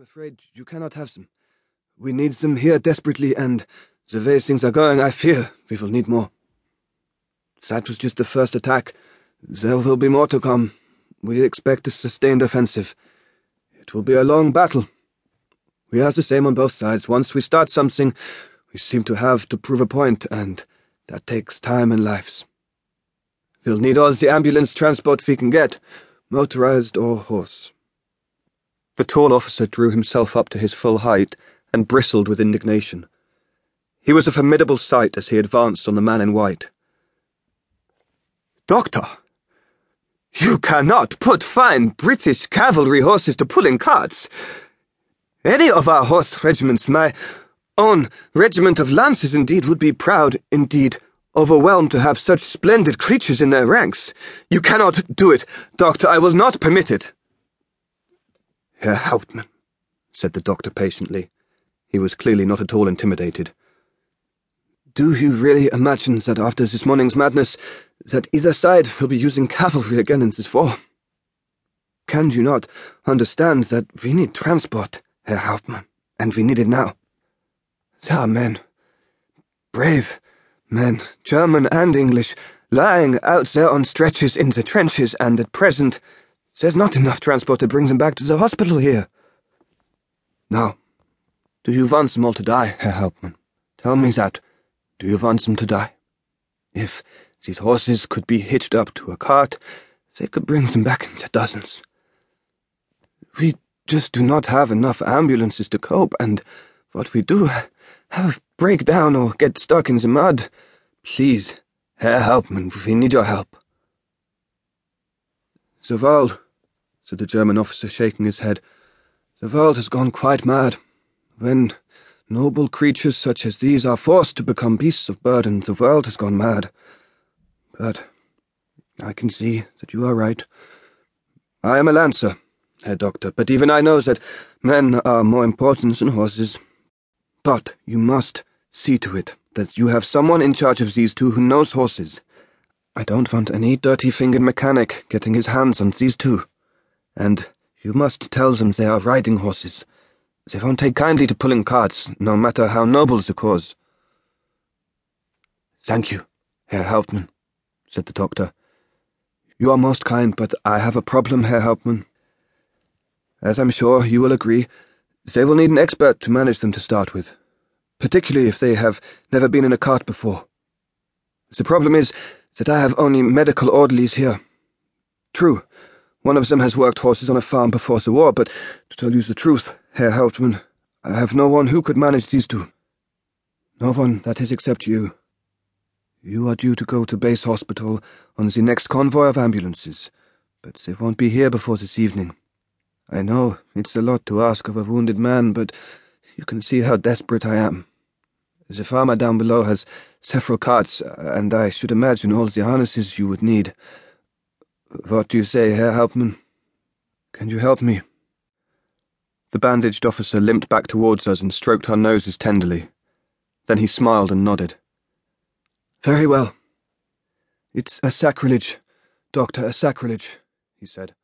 I'm afraid you cannot have them. We need them here desperately, and the way things are going, I fear we will need more. That was just the first attack. There will be more to come. We expect a sustained offensive. It will be a long battle. We are the same on both sides. Once we start something, we seem to have to prove a point, and that takes time and lives. We'll need all the ambulance transport we can get, motorized or horse. The tall officer drew himself up to his full height and bristled with indignation. He was a formidable sight as he advanced on the man in white. Doctor, you cannot put fine British cavalry horses to pulling carts. Any of our horse regiments, my own regiment of lances indeed, would be proud, indeed, overwhelmed to have such splendid creatures in their ranks. You cannot do it, Doctor. I will not permit it. Herr Hauptmann, said the doctor patiently. He was clearly not at all intimidated. Do you really imagine that after this morning's madness, that either side will be using cavalry again in this war? Can you not understand that we need transport, Herr Hauptmann, and we need it now? There are men, brave men, German and English, lying out there on stretchers in the trenches, and at present there's not enough transport to bring them back to the hospital here. Now, do you want them all to die, Herr Hauptmann? Tell me that. Do you want them to die? If these horses could be hitched up to a cart, they could bring them back in their dozens. We just do not have enough ambulances to cope, and what we do have break down or get stuck in the mud. Please, Herr Hauptmann, we need your help. World, said the German officer, shaking his head, the world has gone quite mad. When Noble creatures such as these are forced to become beasts of burden. The world has gone mad. But I can see that you are right. I am a lancer, Herr Doctor, but even I know that men are more important than horses. But you must see to it that you have someone in charge of these two who knows horses. I don't want any dirty-fingered mechanic getting his hands on these two. And you must tell them they are riding horses. They won't take kindly to pulling carts, no matter how noble the cause. Thank you, Herr Hauptmann, said the doctor. You are most kind, but I have a problem, Herr Hauptmann. As I'm sure you will agree, they will need an expert to manage them to start with, particularly if they have never been in a cart before. The problem is that I have only medical orderlies here. True, one of them has worked horses on a farm before the war, but to tell you the truth, Herr Hauptmann, I have no one who could manage these two. No one, that is, except you. You are due to go to base hospital on the next convoy of ambulances, but they won't be here before this evening. I know it's a lot to ask of a wounded man, but you can see how desperate I am. The farmer down below has several carts, and I should imagine all the harnesses you would need. What do you say, Herr Hauptmann? Can you help me? The bandaged officer limped back towards us and stroked our noses tenderly. Then he smiled and nodded. Very well. It's a sacrilege, Doctor, a sacrilege, he said.